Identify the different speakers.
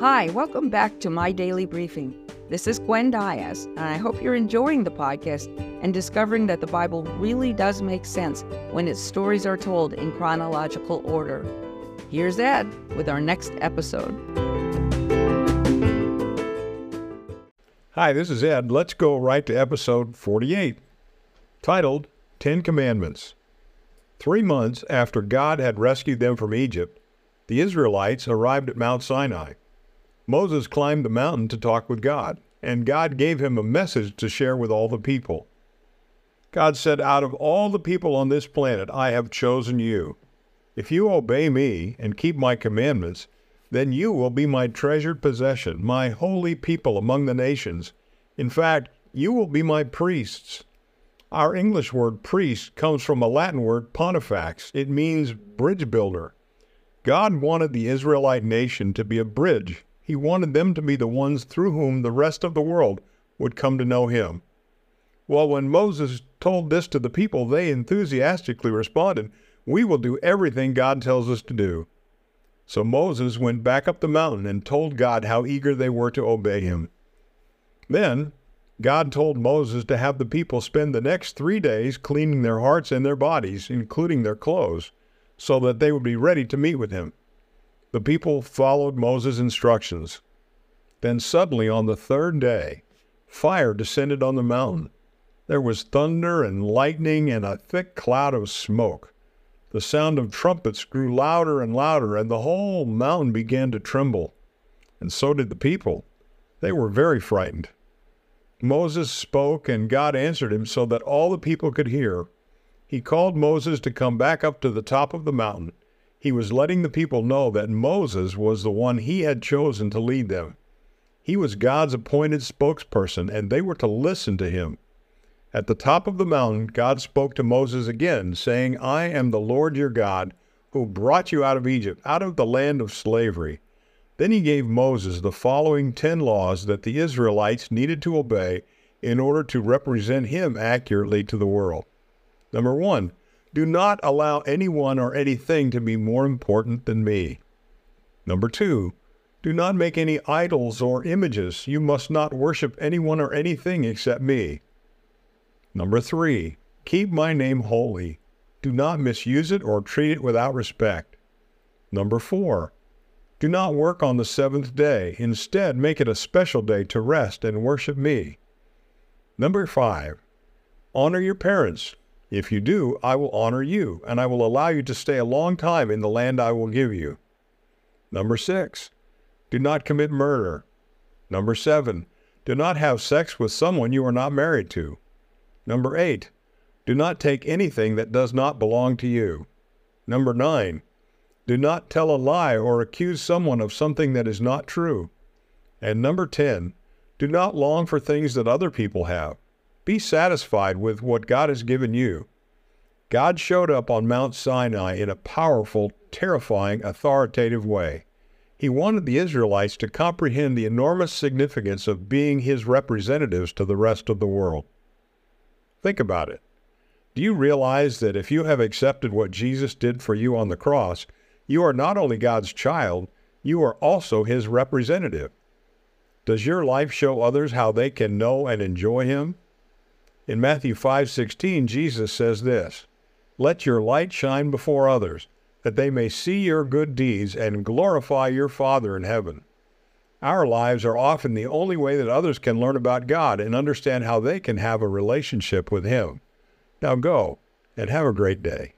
Speaker 1: Hi, welcome back to My Daily Briefing. This is Gwen Diaz, and I hope you're enjoying the podcast and discovering that the Bible really does make sense when its stories are told in chronological order. Here's Ed with our next episode.
Speaker 2: Hi, this is Ed. Let's go right to episode 48, titled Ten Commandments. Three months after God had rescued them from Egypt, the Israelites arrived at Mount Sinai. Moses climbed the mountain to talk with God, and God gave him a message to share with all the people. God said, Out of all the people on this planet, I have chosen you. If you obey me and keep my commandments, then you will be my treasured possession, my holy people among the nations. In fact, you will be my priests. Our English word priest comes from a Latin word pontifex. It means bridge builder. God wanted the Israelite nation to be a bridge. He wanted them to be the ones through whom the rest of the world would come to know him. Well, when Moses told this to the people, they enthusiastically responded, We will do everything God tells us to do. So Moses went back up the mountain and told God how eager they were to obey him. Then God told Moses to have the people spend the next three days cleaning their hearts and their bodies, including their clothes, so that they would be ready to meet with him. The people followed Moses' instructions. Then suddenly on the third day, fire descended on the mountain there was thunder and lightning and a thick cloud of smoke. The sound of trumpets grew louder and louder, and the whole mountain began to tremble. And so did the people. They were very frightened. Moses spoke, and God answered him so that all the people could hear. He called Moses to come back up to the top of the mountain. He was letting the people know that Moses was the one he had chosen to lead them. He was God's appointed spokesperson, and they were to listen to him. At the top of the mountain, God spoke to Moses again, saying, I am the Lord your God, who brought you out of Egypt, out of the land of slavery. Then he gave Moses the following ten laws that the Israelites needed to obey in order to represent him accurately to the world. Number one, do not allow anyone or anything to be more important than me. Number two, do not make any idols or images. You must not worship anyone or anything except me. Number three, keep my name holy. Do not misuse it or treat it without respect. Number four, do not work on the seventh day. Instead, make it a special day to rest and worship me. Number five, honor your parents. If you do, I will honor you, and I will allow you to stay a long time in the land I will give you. Number six, do not commit murder. Number seven, do not have sex with someone you are not married to. Number eight, do not take anything that does not belong to you. Number nine, do not tell a lie or accuse someone of something that is not true. And number 10, do not long for things that other people have. Be satisfied with what God has given you. God showed up on Mount Sinai in a powerful, terrifying, authoritative way. He wanted the Israelites to comprehend the enormous significance of being his representatives to the rest of the world. Think about it. Do you realize that if you have accepted what Jesus did for you on the cross, you are not only God's child, you are also his representative? Does your life show others how they can know and enjoy him? In Matthew 5:16, Jesus says this: "Let your light shine before others, that they may see your good deeds and glorify your Father in heaven." Our lives are often the only way that others can learn about God and understand how they can have a relationship with Him. Now go and have a great day.